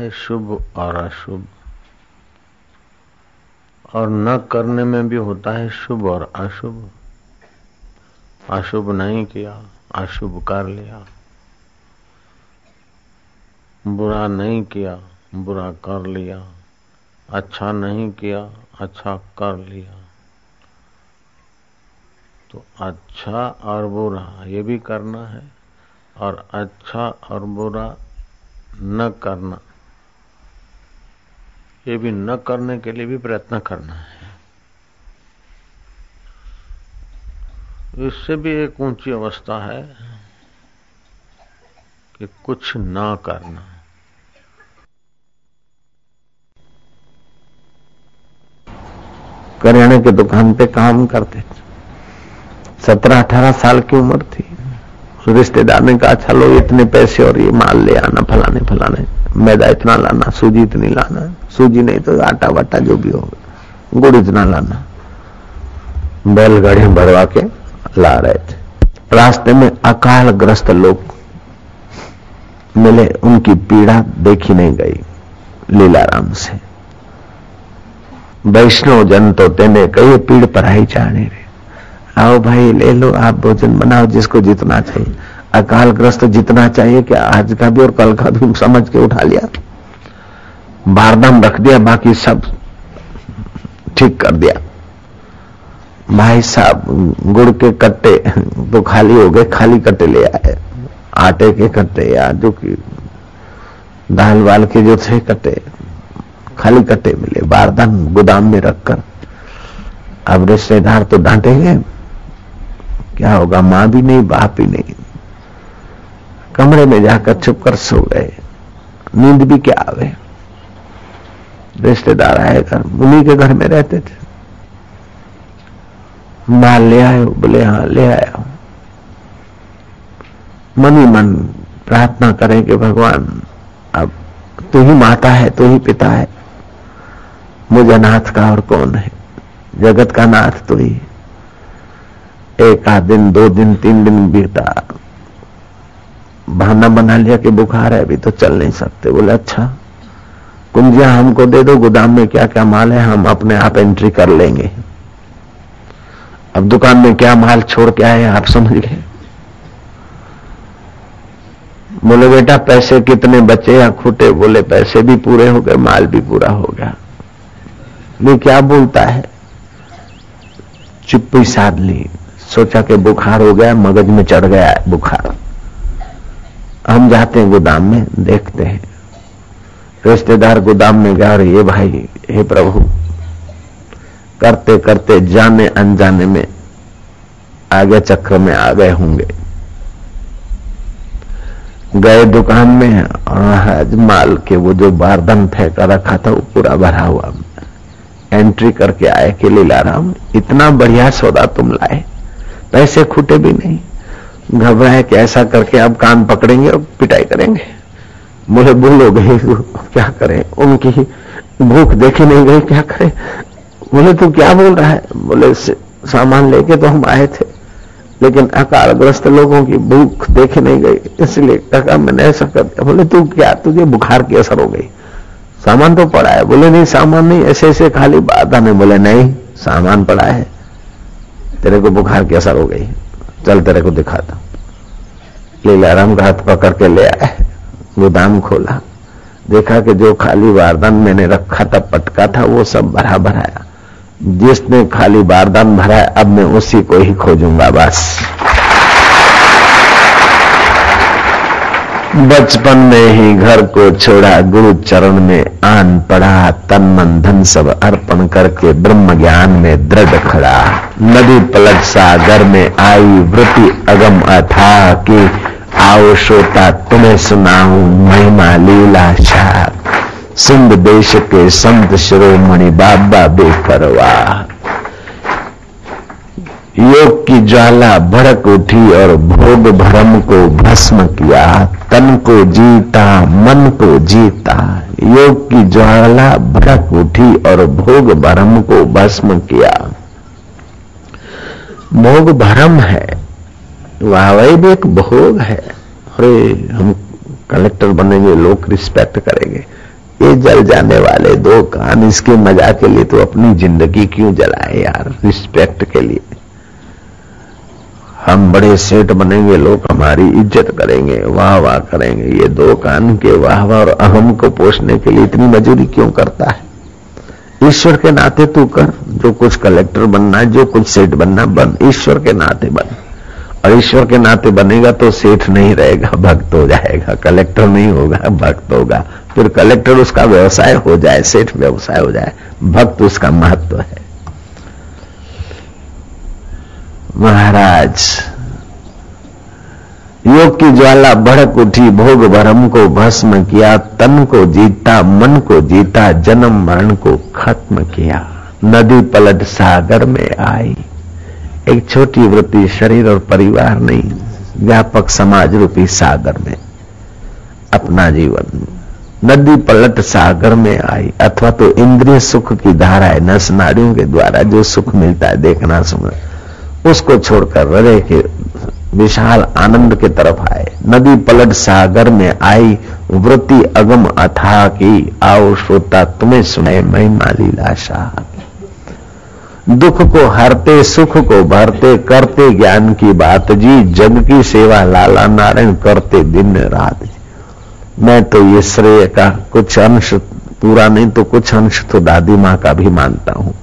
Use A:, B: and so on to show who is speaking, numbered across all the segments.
A: है शुभ और अशुभ। और न करने में भी होता है शुभ और अशुभ। अशुभ नहीं किया, अशुभ कर लिया। बुरा नहीं किया, बुरा कर लिया। अच्छा नहीं किया अच्छा कर लिया। तो अच्छा और बुरा, ये भी करना है। और अच्छा और बुरा न करना। ये भी न करने के लिए भी प्रयत्न करना है। इससे भी एक ऊँची अवस्था है कि कुछ ना करना।
B: करियाने की दुकान पे काम करते। थे सत्रह अठारह साल की उम्र थी। रिश्तेदार ने कहा, चलो, इतने पैसे और ये माल ले आना फलाने फलाने मैदा इतना लाना, सूजी इतनी लाना, सूजी नहीं तो आटा वाटा जो भी हो, गुड़ इतना लाना। बैलगाड़ी भरवा के ला रहे थे। रास्ते में अकाल ग्रस्त लोग मिले, उनकी पीड़ा देखी नहीं गई, लीलाराम से। वैष्णव जन तो तेने कही, पीड़ पर आई जाने रे आओ भाई, ले लो, आप भोजन बनाओ, जिसको जितना चाहिए। अकाल ग्रस्त जितना चाहिए कि आज का भी और कल का भी समझ के उठा लिया। बारदाम रख दिया, बाकी सब ठीक कर दिया। भाई साहब, गुड़ के कट्टे तो खाली हो गए, खाली कट्टे ले आए। आटे के कट्टे या जो कि दाल वाल के जो थे कट्टे, खाली कट्टे मिले। बारदान गोदाम में रखकर। अब रिश्तेदार तो डांटेंगे, क्या होगा, माँ भी नहीं, बाप भी नहीं। कमरे में जाकर छुप कर सो गए। नींद भी क्या आवे? रिश्तेदार आए घर, उन्हीं के घर में रहते थे। माल ले आयो, बोले हाँ ले आया मन ही मन प्रार्थना करें कि भगवान, अब तू ही माता है, तू ही पिता है। मुझे नाथ का और कौन है? जगत का नाथ तो ही। एक आध दिन, दो दिन, तीन दिन बीता। बहाना बना लिया कि बुखार है, अभी तो चल नहीं सकते। बोले अच्छा कुंजिया, हमको दे दो, गोदाम में क्या क्या माल है, हम अपने आप एंट्री कर लेंगे। अब दुकान में क्या माल छोड़ के आए आप समझ गए? बोले, बेटा, पैसे कितने बचे या खूटे? बोले, पैसे भी पूरे हो गए, माल भी पूरा हो गया। ये क्या बोलता है? चुप्पी साध ली। सोचा कि बुखार हो गया, मगज में चढ़ गया बुखार। हम जाते हैं गोदाम में, देखते हैं। रिश्तेदार गोदाम में गया और ये भाई, हे प्रभु, करते करते जाने, अनजाने में आगे चक्र में आ गए होंगे। गए दुकान में और माल के वो जो बारदन फेंका रखा था, वो पूरा भरा हुआ। एंट्री करके आए कि लीलाराम इतना बढ़िया सौदा तुम लाए। पैसे खूटे भी नहीं। घबराए कि ऐसा करके अब कान पकड़ेंगे और पिटाई करेंगे। बोले बोलो गए क्या करें? उनकी भूख देखी नहीं गई, क्या करें? बोले, तू क्या बोल रहा है? बोले सामान लेके तो हम आए थे, लेकिन अकालग्रस्त लोगों की भूख देखी नहीं गई, इसलिए कहा मैंने ऐसा कर दिया। बोले, तू क्या? तुझे बुखार की असर हो गई। सामान तो पड़ा है। बोले, नहीं, सामान नहीं, ऐसे ऐसे खाली बात हमें बोले, नहीं, सामान पड़ा है, तेरे को बुखार की असर हो गई। चल तेरे को दिखाता लीलाराम का हाथ पकड़ के ले आए। गोदाम खोला। देखा कि जो खाली बारदान मैंने रखा था, पटका था, वो सब भरा भराया जिसने खाली बारदान भरा अब मैं उसी को ही खोजूँगा, बस। बचपन में ही घर को छोड़ा गुरु चरण में आन पड़ा तन मन धन सब अर्पण करके ब्रह्म ज्ञान में दृढ़ खड़ा। नदी पलट सागर में आई वृति अगम अथा की आओ श्रोता, तुम्हें सुनाऊ महिमा लीला शाह। सिंध देश के संत शिरोमणि बाबा बेपरवाह। योग की ज्वाला भड़क उठी और भोग भरम को भस्म किया। तन को जीता, मन को जीता। योग की ज्वाला भड़क उठी और भोग भरम को भस्म किया। भोग भरम है। वाहवाही भी एक भोग है। अरे, हम कलेक्टर बनेंगे, लोग रिस्पेक्ट करेंगे। ये जल जाने वाले दो कान, इसके मज़ा के लिए तो अपनी ज़िंदगी क्यों जलाए यार, रिस्पेक्ट के लिए। हम बड़े सेठ बनेंगे, लोग हमारी इज़्ज़त करेंगे वाह वाह करेंगे। ये दो कान के वाह वाह और अहम को पोषने के लिए इतनी मजूरी क्यों करता है? ईश्वर के नाते तू कर, जो कुछ कलेक्टर बनना जो कुछ सेठ बनना बन। ईश्वर के नाते बन। और ईश्वर के नाते बनेगा तो सेठ नहीं रहेगा, भक्त हो जाएगा। कलेक्टर नहीं होगा, भक्त होगा। फिर कलेक्टर उसका व्यवसाय हो जाए, सेठ व्यवसाय हो जाए। भक्त उसका महत्व है। महाराज, योग की ज्वाला भड़क उठी, भोग भरम को भस्म किया, तन को जीता, मन को जीता, जन्म मरण को खत्म किया। नदी पलट सागर में आई। एक छोटी वृत्ति शरीर और परिवार नहीं, व्यापक समाज रूपी सागर में। अपना जीवन। नदी पलट सागर में आई। अथवा तो इंद्रिय सुख की धारा है नस नाड़ियों के द्वारा जो सुख मिलता है, देखना सुनना उसको छोड़कर हृदय के विशाल आनंद के तरफ़ आए। नदी पलट सागर में आई, वृत्ति अगम अथा की, आओ श्रोता, तुम्हें सुने महिमा लीला शाह दुख को हरते, सुख को भरते, करते ज्ञान की बात जी, जग की सेवा लाला नारायण करते दिन रात जी। मैं तो ये श्रेय का कुछ अंश, पूरा नहीं तो कुछ अंश तो दादी माँ का भी मानता हूँ।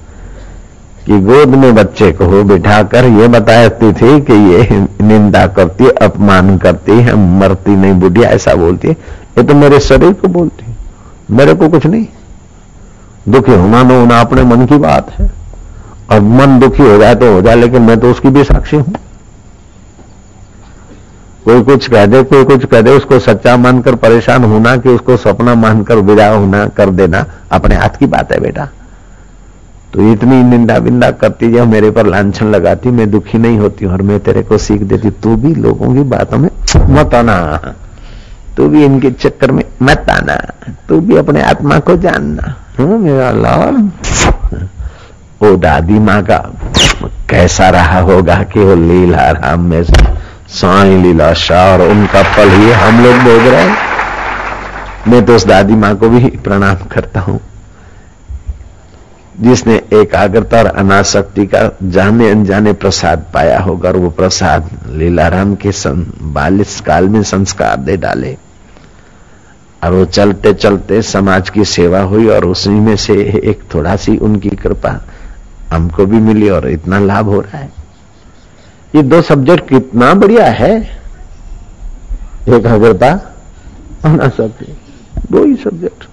B: कि गोद में बच्चे को बिठाकर ये बताती थी कि ये निंदा करती है, अपमान करती है, मरती नहीं बुढ़िया, ऐसा बोलती है। ये तो मेरे शरीर को बोलती है। मेरे को कुछ नहीं। दुखी होना न होना अपने मन की बात है। और मन दुखी हो जाए तो हो जाए, लेकिन मैं तो उसकी भी साक्षी हूँ। कोई कुछ कह दे, कोई कुछ कह दे, उसको सच्चा मानकर परेशान होना कि उसको सपना मानकर विदा होना, कर देना, अपने हाथ की बात है बेटा। तो इतनी निंदा बिंदा करती जब मेरे पर लाछन लगाती, मैं दुखी नहीं होती और मैं तेरे को सीख देती, तू भी लोगों की बातों में मत आना। तू भी इनके चक्कर में मत आना। तू भी अपने आत्मा को जानना। हाँ मेरा लाल वो दादी माँ का, कैसा रहा होगा कि वो लीला राम में साई लीला शाह और उनका फल ही हम लोग भोग रहे मैं तो उस दादी माँ को भी प्रणाम करता हूँ। जिसने एकाग्रता और अनाशक्ति का जाने अनजाने प्रसाद पाया होगा और वो प्रसाद लीलाराम के बालिस काल में संस्कार दे डाले। और वो चलते चलते समाज की सेवा हुई और उसी में से एक थोड़ा सी उनकी कृपा हमको भी मिली और इतना लाभ हो रहा है। ये दो सब्जेक्ट कितना बढ़िया है। एक अग्रता अनासक्ति, दो ही सब्जेक्ट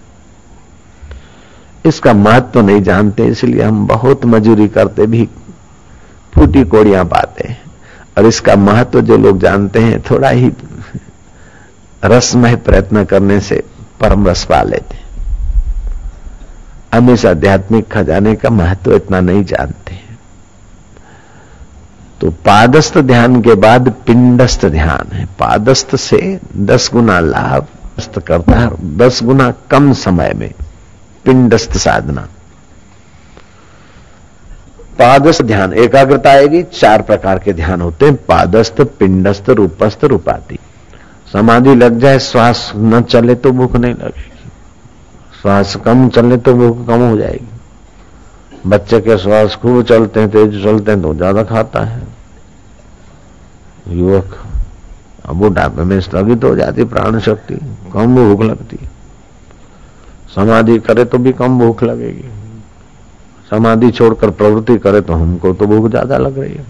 B: इसका महत्व तो नहीं जानते, इसलिए हम बहुत मजूरी करते, भी फूटी कोड़ियाँ पाते हैं। और इसका महत्व तो जो लोग जानते हैं, थोड़ा ही रसमय प्रयत्न करने से परम रस पा लेते हम इस आध्यात्मिक खजाने का महत्व तो इतना नहीं जानते तो पादस्थ ध्यान के बाद पिंडस्थ ध्यान है। पादस्थ से दस गुना लाभ करता है दस गुना कम समय में पिंडस्थ साधना। पादस्थ ध्यान, एकाग्रता आएगी, चार प्रकार के ध्यान होते हैं, पादस्थ, पिंडस्थ, रूपस्थ रूपाती समाधि लग जाए, श्वास न चले तो भूख नहीं लगेगी। श्वास कम चले तो भूख कम हो जाएगी। बच्चे के श्वास खूब चलते हैं, तेज चलते हैं तो ज़्यादा खाता है। युवक अब बुढ़ापे में स्थगित हो जाती प्राण शक्ति कम भूख लगती। समाधि करे तो भी कम भूख लगेगी। समाधि छोड़कर प्रवृत्ति करे तो हमको तो भूख ज़्यादा लग रही है।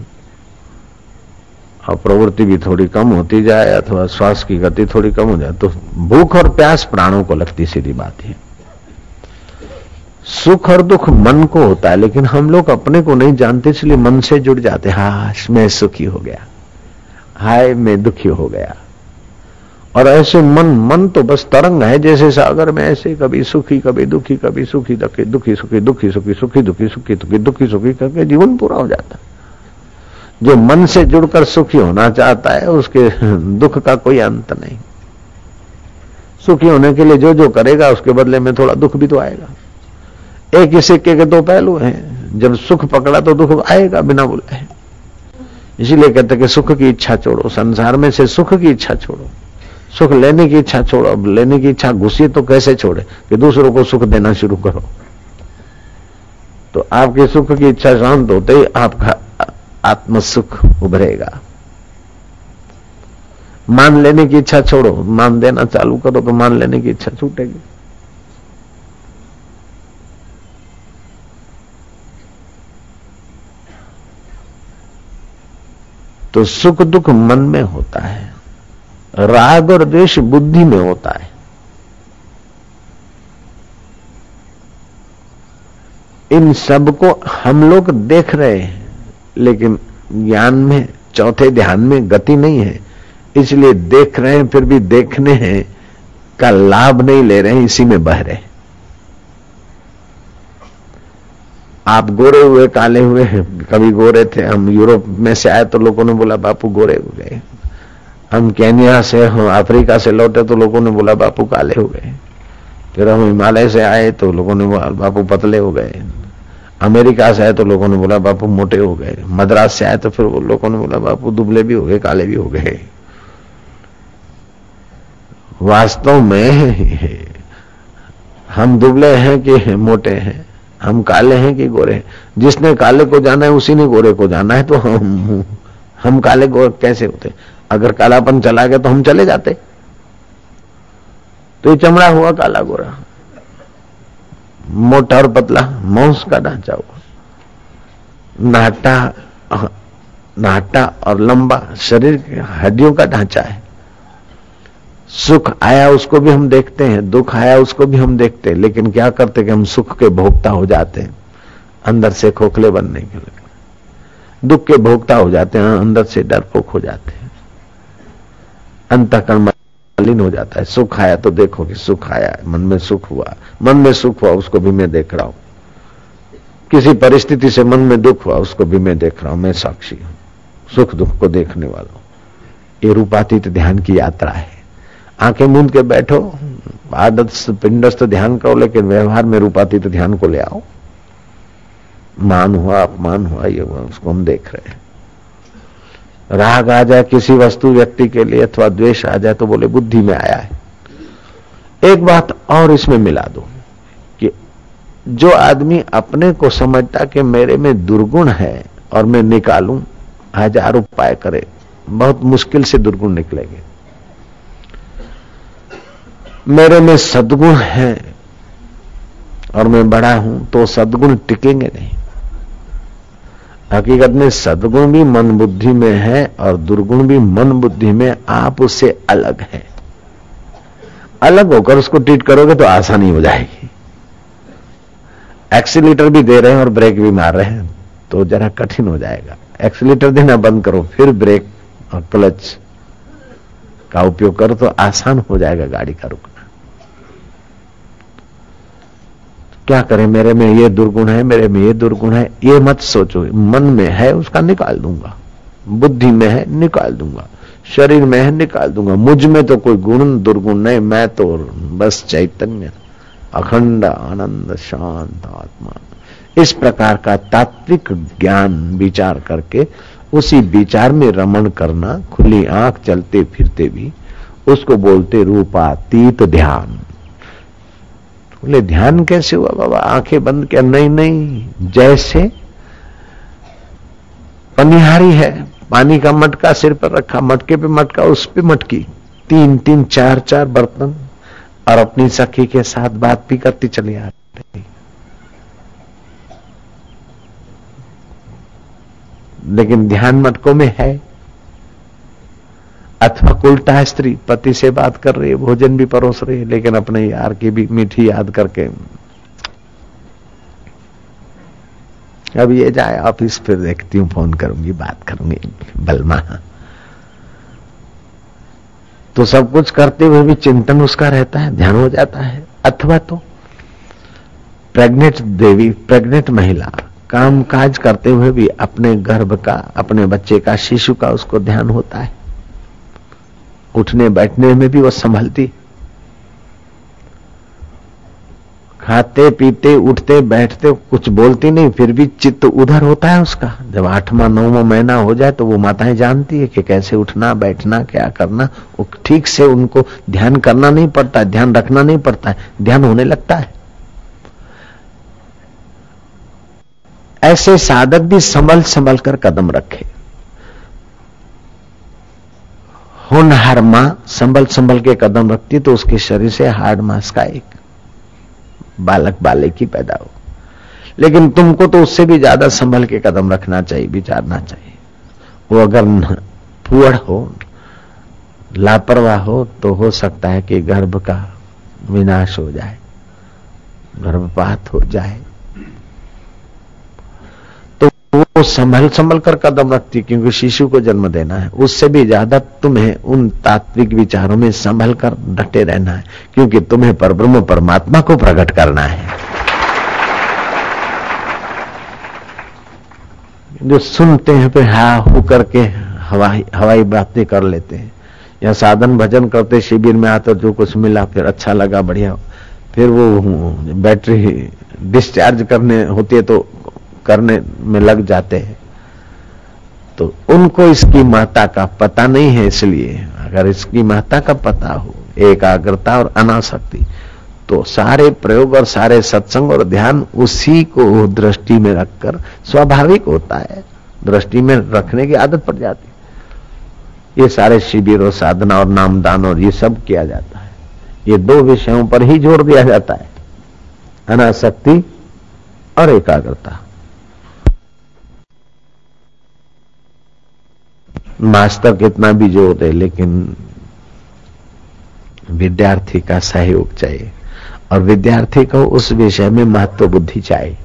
B: और प्रवृत्ति भी थोड़ी कम होती जाए अथवा श्वास की गति थोड़ी कम हो जाए तो भूख और प्यास प्राणों को लगती सीधी बात है। सुख और दुख मन को होता है, लेकिन हम लोग अपने को नहीं जानते, इसलिए मन से जुड़ जाते हा, मैं सुखी हो गया। हाय, मैं दुखी हो गया। और ऐसे मन मन तो बस तरंग है, जैसे सागर में ऐसे कभी सुखी, कभी दुखी, कभी सुखी, दुखी दुखी, सुखी दुखी, सुखी सुखी, दुखी सुखी, दुखी दुखी, सुखी करके जीवन पूरा हो जाता जो मन से जुड़कर सुखी होना चाहता है, उसके दुख का कोई अंत नहीं। सुखी होने के लिए जो जो करेगा, उसके बदले में थोड़ा दुख भी तो आएगा। एक ही सिक्के के दो पहलू हैं। जब सुख पकड़ा तो दुख आएगा बिना बुलाए इसीलिए कहते कि सुख की इच्छा छोड़ो, संसार में से सुख की इच्छा छोड़ो। सुख लेने की इच्छा छोड़ो, अब लेने की इच्छा घुसी तो कैसे छोड़े? कि दूसरों को सुख देना शुरू करो। तो आपके सुख की इच्छा शांत होते ही आपका आत्म सुख उभरेगा। मान लेने की इच्छा छोड़ो, मान देना चालू करो तो मान लेने की इच्छा छूटेगी। तो सुख दुख मन में होता है। राग और द्वेष बुद्धि में होता है। इन सबको हम लोग देख रहे हैं, लेकिन ज्ञान में, चौथे ध्यान में गति नहीं है। इसलिए देख रहे हैं, फिर भी देखने हैं, का लाभ नहीं ले रहे हैं, इसी में बह रहे हैं। आप गोरे हुए, काले हुए हैं, कभी गोरे थे, हम यूरोप में से आए तो लोगों ने बोला, बापू, गोरे हो गए हम केनिया से हम अफ्रीका से लौटे तो लोगों ने बोला, बापू काले हो गए। फिर हम हिमालय से आए तो लोगों ने बोला, बापू पतले हो गए। अमेरिका से आए तो लोगों ने बोला, बापू मोटे हो गए। मद्रास से आए तो फिर लोगों ने बोला, बापू दुबले भी हो गए, काले भी हो गए। वास्तव में हम दुबले हैं कि मोटे हैं, हम काले हैं कि गोरे हैं। जिसने काले को जाना है, उसी ने गोरे को जाना है तो हम हम काले गोरे कैसे होते अगर कालापन चला गया तो हम चले जाते। तो ये चमड़ा हुआ, काला गोरा। मोटा और पतला, मांस का ढांचा हुआ। नाटा नाटा और लंबा शरीर हड्डियों का ढांचा है। सुख आया उसको भी हम देखते हैं, दुख आया उसको भी हम देखते हैं, लेकिन क्या करते कि हम सुख के भोक्ता हो जाते हैं, अंदर से खोखले बनने के लिए। दुख के भोक्ता हो जाते हैं, अंदर से डरपोक हो जाते हैं। अंतकर्म मलिन हो जाता है। सुख आया तो देखो कि सुख आया मन में सुख हुआ। मन में सुख हुआ, उसको भी मैं देख रहा हूँ। किसी परिस्थिति से मन में दुख हुआ, उसको भी मैं देख रहा हूँ। मैं साक्षी हूँ। सुख दुख को देखने वाला हूँ। ये रूपातीत ध्यान की यात्रा है। आँखें मूंद के बैठो, आदत पिंडस्थ ध्यान करो, लेकिन व्यवहार में रूपातीत ध्यान को ले आओ। मान हुआ, अपमान हुआ, ये हुआ उसको हम देख रहे हैं। राग आ जाए किसी वस्तु व्यक्ति के लिए अथवा द्वेष आ जाए तो बोले, बुद्धि में आया है। एक बात और इसमें मिला दो कि जो आदमी अपने को समझता कि मेरे में दुर्गुण है और मैं निकालूं, हज़ार उपाय करे, बहुत मुश्किल से दुर्गुण निकलेंगे। मेरे में सदगुण है और मैं बड़ा हूँ तो सदगुण टिकेंगे नहीं। हकीकत में सदगुण भी मन बुद्धि में है और दुर्गुण भी मन बुद्धि में आप उससे अलग है। अलग होकर उसको ट्रीट करोगे तो आसानी हो जाएगी। एक्सीटर भी दे रहे हैं और ब्रेक भी मार रहे हैं तो जरा कठिन हो जाएगा। एक्सीटर देना बंद करो, फिर ब्रेक और क्लच का उपयोग करो तो आसान हो जाएगा गाड़ी का रुकना क्या करें? मेरे में ये दुर्गुण है, मेरे में ये दुर्गुण है। ये मत सोचो। मन में है, उसका निकाल दूँगा। बुद्धि में है, निकाल दूँगा। शरीर में है, निकाल दूँगा। मुझमें तो कोई गुण, दुर्गुण नहीं। मैं तो बस चैतन्य, अखंड, आनंद, शांत आत्मा। इस प्रकार का तात्विक ज्ञान विचार करके, उसी विचार में रमण करना, खुली आँख चलते फिरते भी, उसको बोलते रूपातीत ध्यान। बोले, ध्यान कैसे हुआ बाबा? आँखें बंद क्या? नहीं नहीं, जैसे पनिहारी है, पानी का मटका सिर पर रखा, मटके पे मटका, उस पे मटकी। तीन तीन, चार चार बर्तन और अपनी सखी के साथ बात भी करती चली आ रही लेकिन ध्यान मटकों में है। अथवा उल्टा है स्त्री। पति से बात कर रही है भोजन भी परोस रही है लेकिन अपने यार की भी मीठी याद करके। अब ये जाए, ऑफ़िस फिर देखती हूँ, फ़ोन करूँगी, बात करूँगी। बलमा। तो सब कुछ करते हुए भी चिंतन उसका रहता है, ध्यान हो जाता है। अथवा तो प्रेग्नेंट देवी, प्रेग्नेंट महिला काम काज करते हुए भी अपने गर्भ का, अपने बच्चे का, शिशु का उसको ध्यान होता है। उठने बैठने में भी वो संभलती। खाते, पीते, उठते, बैठते, कुछ बोलती नहीं, फिर भी चित्त उधर होता है उसका। जब आठवां, नौवा महीना हो जाए तो वो माताएँ जानती है कि कैसे उठना, बैठना, क्या करना। वो ठीक से उनको ध्यान करना नहीं पड़ता, ध्यान रखना नहीं पड़ता है ध्यान होने लगता है। ऐसे साधक भी संभल संभल कर कदम रखे। होनहार माँ संभल संभल के कदम रखती तो उसके शरीर से हार्ड मास का एक बालक बालक की पैदा हो। लेकिन तुमको तो उससे भी ज़्यादा संभल के कदम रखना चाहिए, विचारना चाहिए। वो अगर फुअड़ हो, लापरवाह हो तो हो सकता है कि गर्भ का विनाश हो जाए, गर्भपात हो जाए। वो संभल संभल कर कदम रखती क्योंकि शिशु को जन्म देना है। उससे भी ज़्यादा तुम्हें उन तात्विक विचारों में संभल कर डटे रहना है, क्योंकि तुम्हें पर ब्रह्म परमात्मा को प्रकट करना है। जो सुनते हैं, फिर हा हो करके हवाई हवाई बातें कर लेते हैं। या साधन भजन करते शिविर में आते, जो कुछ मिला, फिर अच्छा लगा, बढ़िया। फिर वो बैटरी डिस्चार्ज करने होती है तो करने में लग जाते हैं। तो उनको इसकी माता का पता नहीं है इसलिए, अगर इसकी माता का पता हो, एकाग्रता और अनासक्ति तो सारे प्रयोग और सारे सत्संग और ध्यान उसी को दृष्टि में रखकर स्वाभाविक होता है। दृष्टि में रखने की आदत पड़ जाती है। ये सारे शिविर और साधना और नामदान और ये सब किया जाता है। ये दो विषयों पर ही ज़ोर दिया जाता है। अनासक्ति और एकाग्रता। मास्टर कितना भी ज़ोर दे, लेकिन विद्यार्थी का सहयोग चाहिए। और विद्यार्थी को उस विषय में महत्व बुद्धि चाहिए।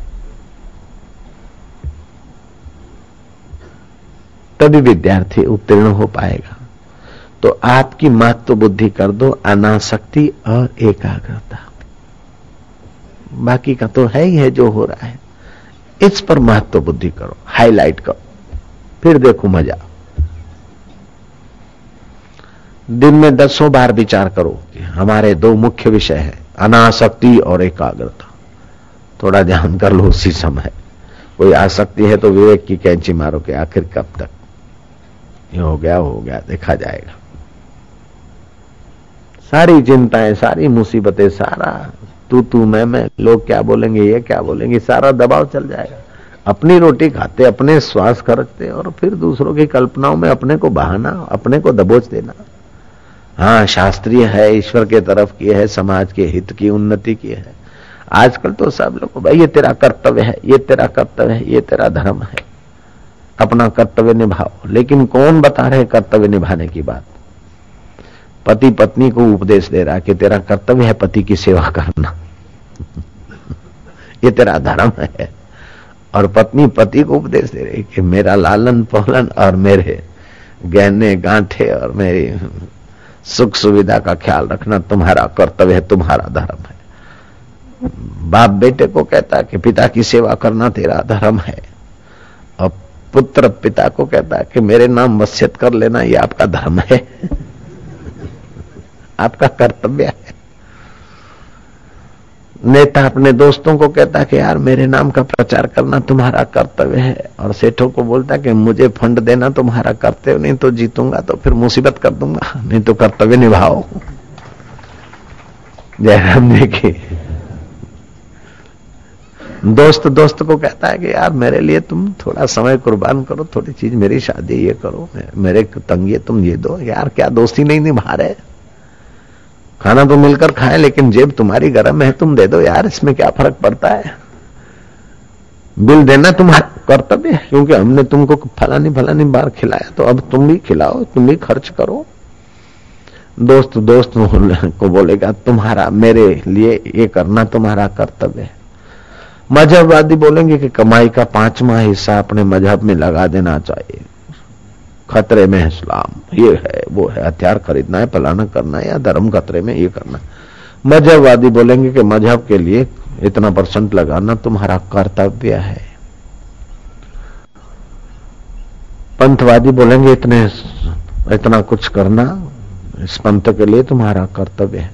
B: तभी विद्यार्थी उत्तीर्ण हो पाएगा। तो आपकी महत्व बुद्धि कर दो, अनासक्ति और एकाग्रता बाकी का तो है ही है जो हो रहा है। इस पर महत्व बुद्धि करो, हाईलाइट करो। फिर देखो मज़ा। दिन में दसों बार विचार करो हमारे दो मुख्य विषय है, अनासक्ति और एकाग्रता। थोड़ा ध्यान कर लो उसी समय। कोई आसक्ति है तो विवेक की कैंची मारो के आखिर कब तक? ये हो गया हो गया, देखा जाएगा। सारी चिंताएँ, सारी मुसीबतें, सारा तू तू मैं मैं, लोग क्या बोलेंगे, ये क्या बोलेंगे, सारा दबाव चल जाएगा। अपनी रोटी खाते, अपने श्वास खर्चते और फिर दूसरों की कल्पनाओं में अपने को बहाना, अपने को दबोच देना। हाँ शास्त्रीय है, ईश्वर के तरफ़ की है, समाज के हित की उन्नति की है। आजकल तो सब लोग, भाई, ये तेरा कर्तव्य है, ये तेरा कर्तव्य है, ये तेरा धर्म है। अपना कर्तव्य निभाओ। लेकिन कौन बता रहे कर्तव्य निभाने की बात? पति पत्नी को उपदेश दे रहा कि तेरा कर्तव्य है पति की सेवा करना। ये तेरा धर्म है। और पत्नी पति को उपदेश दे रही कि मेरा लालन पहलन और मेरे गहने गांठे और मेरी सुख सुविधा का ख्याल रखना तुम्हारा कर्तव्य है, तुम्हारा धर्म है। बाप बेटे को कहता है कि पिता की सेवा करना तेरा धर्म है। और पुत्र पिता को कहता है कि मेरे नाम वसियत कर लेना, ये आपका धर्म है। आपका कर्तव्य है। नेता अपने दोस्तों को कहता कि यार, मेरे नाम का प्रचार करना तुम्हारा कर्तव्य है। और सेठों को बोलता कि मुझे फंड देना तुम्हारा कर्तव्य, नहीं तो जीतूँगा तो फिर मुसीबत कर दूँगा, नहीं तो कर्तव्य निभाओ। जयराम जी की दोस्त दोस्त को कहता है कि यार, मेरे लिए तुम थोड़ा समय कुर्बान करो, थोड़ी चीज़ मेरी शादी ये करो, मेरे तंगी तुम ये दो। यार, क्या दोस्ती नहीं निभा रहे? खाना तो मिलकर खाए, लेकिन जेब तुम्हारी गर्म है, तुम दे दो यार, इसमें क्या फ़र्क पड़ता है? बिल देना तुम्हारा कर्तव्य है, क्योंकि हमने तुमको फलानी फलानी बार खिलाया तो अब तुम भी खिलाओ, तुम भी खर्च करो। दोस्त दोस्त को बोलेगा, तुम्हारा, मेरे लिए ये करना तुम्हारा कर्तव्य है। मजहबवादी बोलेंगे कि कमाई का पांचवा हिस्सा अपने मज़हब में लगा देना चाहिए। खतरे में इस्लाम। ये है, वो है, हथियार खरीदना है, फलाना करना है, या धर्म खतरे में ये करना मजहबवादी बोलेंगे कि मज़हब के लिए इतना परसेंट लगाना तुम्हारा कर्तव्य है। पंथवादी बोलेंगे इतने, इतना कुछ करना इस पंथ के लिए तुम्हारा कर्तव्य है।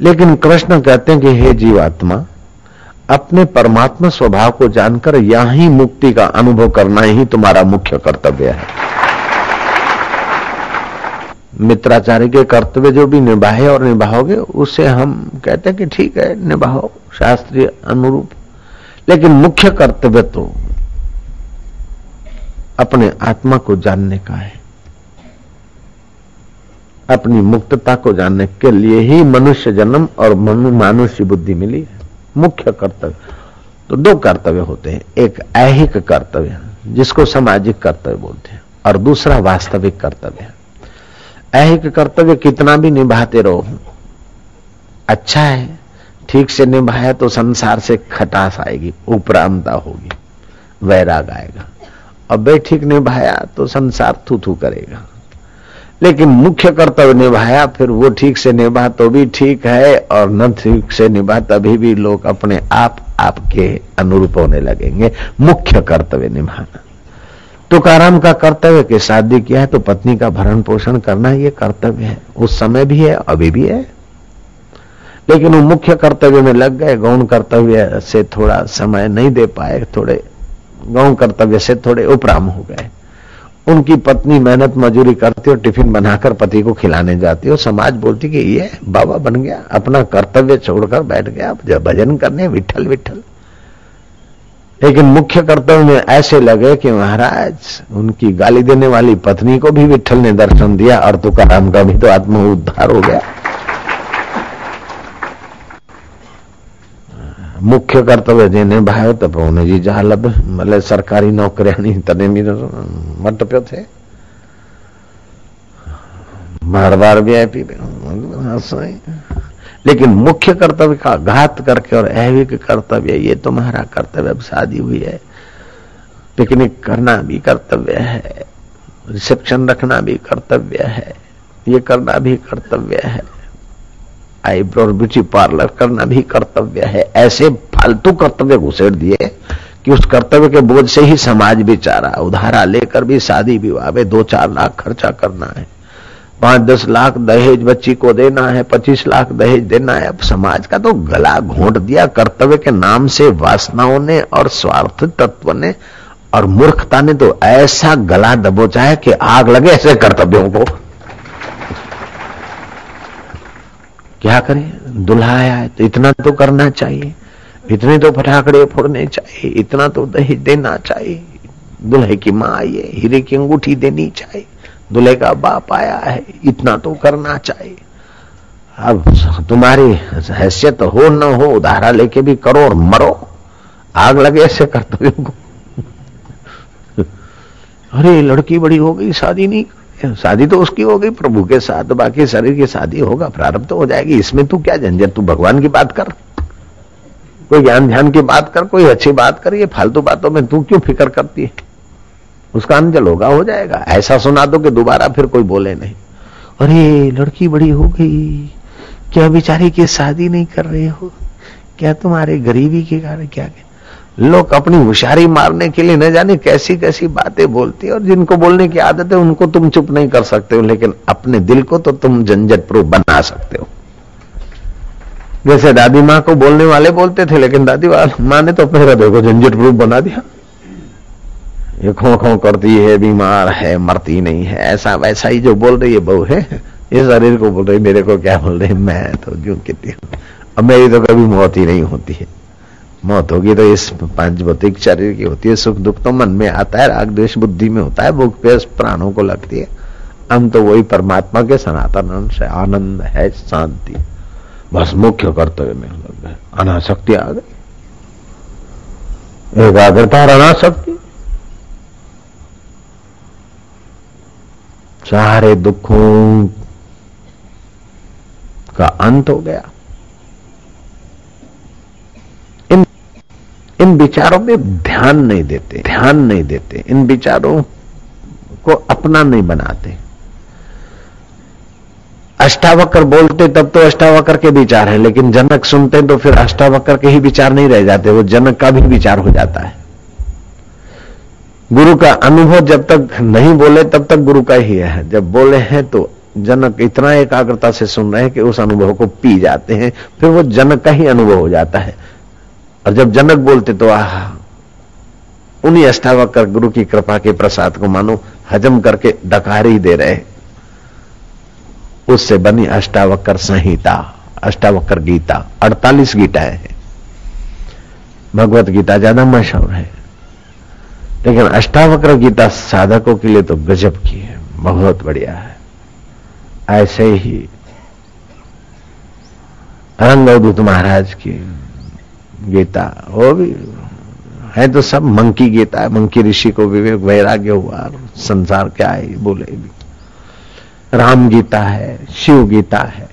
B: लेकिन कृष्ण कहते हैं कि हे जीवात्मा, अपने परमात्मा स्वभाव को जानकर यहाँ मुक्ति का अनुभव करना ही तुम्हारा मुख्य कर्तव्य है। मित्राचार्य के कर्तव्य जो भी निभाए और निभाओगे, उसे हम कहते हैं कि ठीक है, निभाओ, शास्त्रीय अनुरूप। लेकिन मुख्य कर्तव्य तो अपने आत्मा को जानने का है। अपनी मुक्तता को जानने के लिए ही मनुष्य जन्म और मानुष्य बुद्धि मिली है। मुख्य कर्तव्य। तो दो कर्तव्य होते हैं। एक ऐहिक कर्तव्य, जिसको सामाजिक कर्तव्य बोलते हैं, और दूसरा वास्तविक कर्तव्य। ऐहिक कर्तव्य कितना भी निभाते रहो। अच्छा है, ठीक से निभाया तो संसार से खटास आएगी, उपरामता होगी, वैराग आएगा। और बे ठीक निभाया तो संसार थू थू करेगा। लेकिन मुख्य कर्तव्य निभाया, फिर वो ठीक से निभा तो भी ठीक है, और न ठीक से निभा तभी भी लोग अपने आप आपके अनुरूप होने लगेंगे। मुख्य कर्तव्य निभाना। तुकाराम का कर्तव्य कि शादी किया है तो पत्नी का भरण पोषण करना यह कर्तव्य है। उस समय भी है, अभी भी है। लेकिन वो मुख्य कर्तव्य में लग गए, गौण कर्तव्य से थोड़ा समय नहीं दे पाए, थोड़े गौण कर्तव्य से थोड़े उपराम हो गए। उनकी पत्नी मेहनत मजूरी करती और टिफ़िन बनाकर पति को खिलाने जाती और समाज बोलती कि ये बाबा बन गया, अपना कर्तव्य छोड़कर बैठ गया, भजन करने विठल विठल लेकिन मुख्य कर्तव्य में ऐसे लगे कि महाराज, उनकी गाली देने वाली पत्नी को भी विठल ने दर्शन दिया, और तुकाराम का भी तो आत्म उद्धार हो गया। मुख्य कर्तव्य जिन्हें भायो तो उन्हें जी ज़ाल मतलब सरकारी सरकारी नहीं, तने भी तो मट पे थे। बार बार भी आई पी। लेकिन मुख्य कर्तव्य का घात करके और ऐविक कर्तव्य, ये तुम्हारा कर्तव्य अब शादी हुई है। पिकनिक करना भी कर्तव्य है। रिसेप्शन रखना भी कर्तव्य है। ये करना भी कर्तव्य है। आईब्रो और ब्यूटी पार्लर करना भी कर्तव्य है। ऐसे फालतू कर्तव्य घुसेड़ दिए कि उस कर्तव्य के बोझ से ही समाज बेचारा उधारा लेकर भी शादी विवाह में दो चार लाख खर्चा करना है। पाँच दस लाख दहेज बच्ची को देना है, पच्चीस लाख दहेज देना है। अब समाज का तो गला घोंट दिया। कर्तव्य के नाम से वासनाओं ने और स्वार्थ तत्व ने और मूर्खता ने तो ऐसा गला दबोचा है कि आग लगे ऐसे कर्तव्यों को। क्या करें? दुल्हा आया है तो इतना तो करना चाहिए। इतने तो फटाकड़े फोड़ने चाहिए। इतना तो दहेज देना चाहिए। दुल्हे की माँ आई है, हीरे की अंगूठी देनी चाहिए। दुल्हे का बाप आया है, इतना तो करना चाहिए। अब तुम्हारी हैसियत हो न हो, उधारा लेके भी करो और मरो। आग लगे ऐसे कर्तव्यों को। अरे, लड़की बड़ी हो गई, शादी नहीं शादी तो उसकी हो गई, प्रभु के साथ, बाकी शरीर की शादी होगा, प्रारंभ तो हो जाएगी। इसमें तू क्या झंझट, तू भगवान की बात कर। कोई ज्ञान ध्यान की बात कर, कोई अच्छी बात कर, ये फालतू बातों में तू क्यों फ़िक्र करती है? उसका अंजल होगा हो जाएगा। ऐसा सुना दो कि दोबारा फिर कोई बोले नहीं। अरे लड़की बड़ी हो गई। क्या बेचारी की शादी नहीं कर रहे हो? क्या तुम्हारे गरीबी के कारण क्या, क्या? लोग अपनी होशियारी मारने के लिए न जाने कैसी कैसी बातें बोलती है और जिनको बोलने की आदत है उनको तुम चुप नहीं कर सकते हो लेकिन अपने दिल को तो तुम झंझट प्रूफ बना सकते हो। जैसे दादी माँ को बोलने वाले बोलते थे लेकिन दादी माँ ने तो अपने हृदय को झंझट प्रूफ बना दिया। ये खो खो करती है, बीमार है, मरती नहीं है, ऐसा वैसा ही जो बोल रही है बहू है ये शरीर को बोल रही मेरे को क्या बोल रही मैं तो जो कहती हूँ। अब मेरी तो कभी मौत ही नहीं होती है। मौत होगी तो इस पाँच भौतिक शरीर की होती है, सुख दुख तो मन में आता है, राग द्वेष बुद्धि में होता है, भूख प्यास प्राणों को लगती है। हम तो वही परमात्मा के सनातन से आनंद है, शांति। बस मुख्य कर्तव्य में अनाशक्ति आ गई। एकाग्रता और अनाशक्ति सारे दुखों का अंत हो गया। इन इन विचारों में ध्यान नहीं देते, ध्यान नहीं देते। इन विचारों को अपना नहीं बनाते। अष्टावक्र बोलते तब तो अष्टावक्र के विचार है, लेकिन जनक सुनते तो फिर अष्टावक्र के ही विचार नहीं रह जाते, वो जनक का भी विचार हो जाता है। गुरु का अनुभव जब तक नहीं बोले, तब तक गुरु का ही है। जब बोले हैं तो जनक इतना एकाग्रता से सुन रहे हैं कि उस अनुभव को पी जाते हैं, फिर वो जनक का ही अनुभव हो जाता है। और जब जनक बोलते तो आह, उन्हीं अष्टावक्र गुरु की कृपा के प्रसाद को मानो, हजम करके डकार ही दे रहे उससे बनी अष्टावक्र संहिता, अष्टावक्र गीता 48 गीता है। भगवत गीता ज़्यादा मशहूर है। लेकिन अष्टावक्र गीता साधकों के लिए तो गजब की है, बहुत बढ़िया है। ऐसे ही रंगवदूत महाराज की, गीता, वो भी है तो सब मंकी गीता है, मंकी ऋषि को विवेक वैराग्य हुआ, संसार क्या है बोले भी। राम गीता है, शिव गीता है।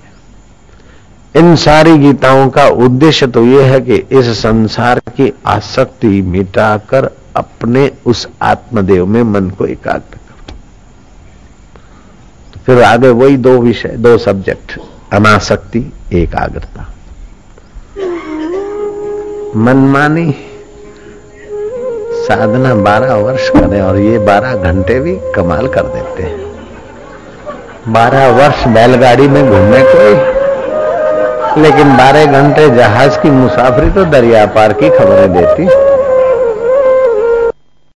B: इन सारी गीताओं का उद्देश्य तो यह है कि इस संसार की आसक्ति मिटाकर अपने उस आत्मदेव में मन को एकाग्र करो फिर आगे वही दो विषय, दो सब्जेक्ट अनासक्ति, एकाग्रता। मनमानी साधना बारह वर्ष करें और ये बारह घंटे भी कमाल कर देते हैं। बारह वर्ष बैलगाड़ी में घूमे कोई, लेकिन बारह घंटे जहाज़ की मुसाफरी तो दरिया पार की खबरें देती।